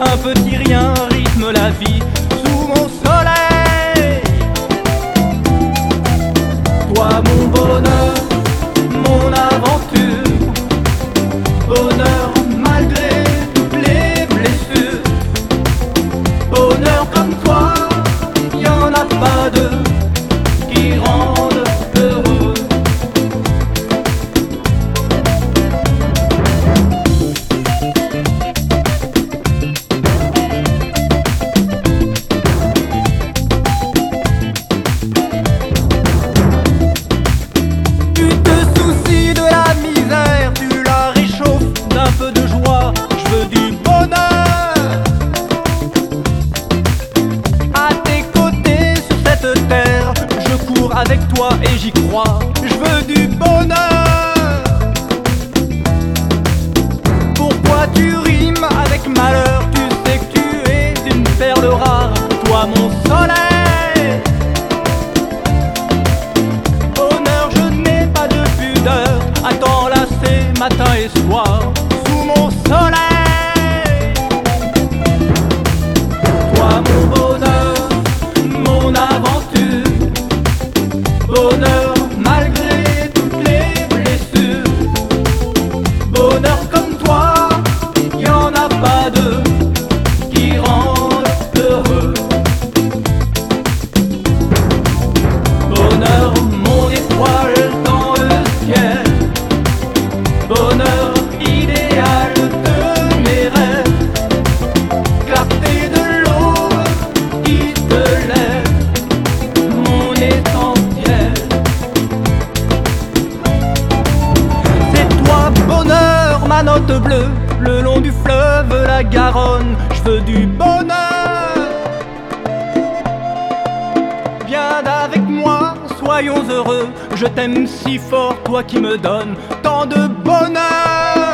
Un petit rien rythme la vie sous mon soleil. Toi, mon beau. avec toi et j'y crois. Je veux du bonheur. Pourquoi tu rimes avec malheur? Tu sais que tu es une perle rare, toi mon soleil. Bonheur, je n'ai pas de pudeur. Attends là, c'est matin et soir. le long du fleuve, la Garonne, je veux du bonheur. Viens avec moi, soyons heureux, je t'aime si fort, toi qui me donnes tant de bonheur.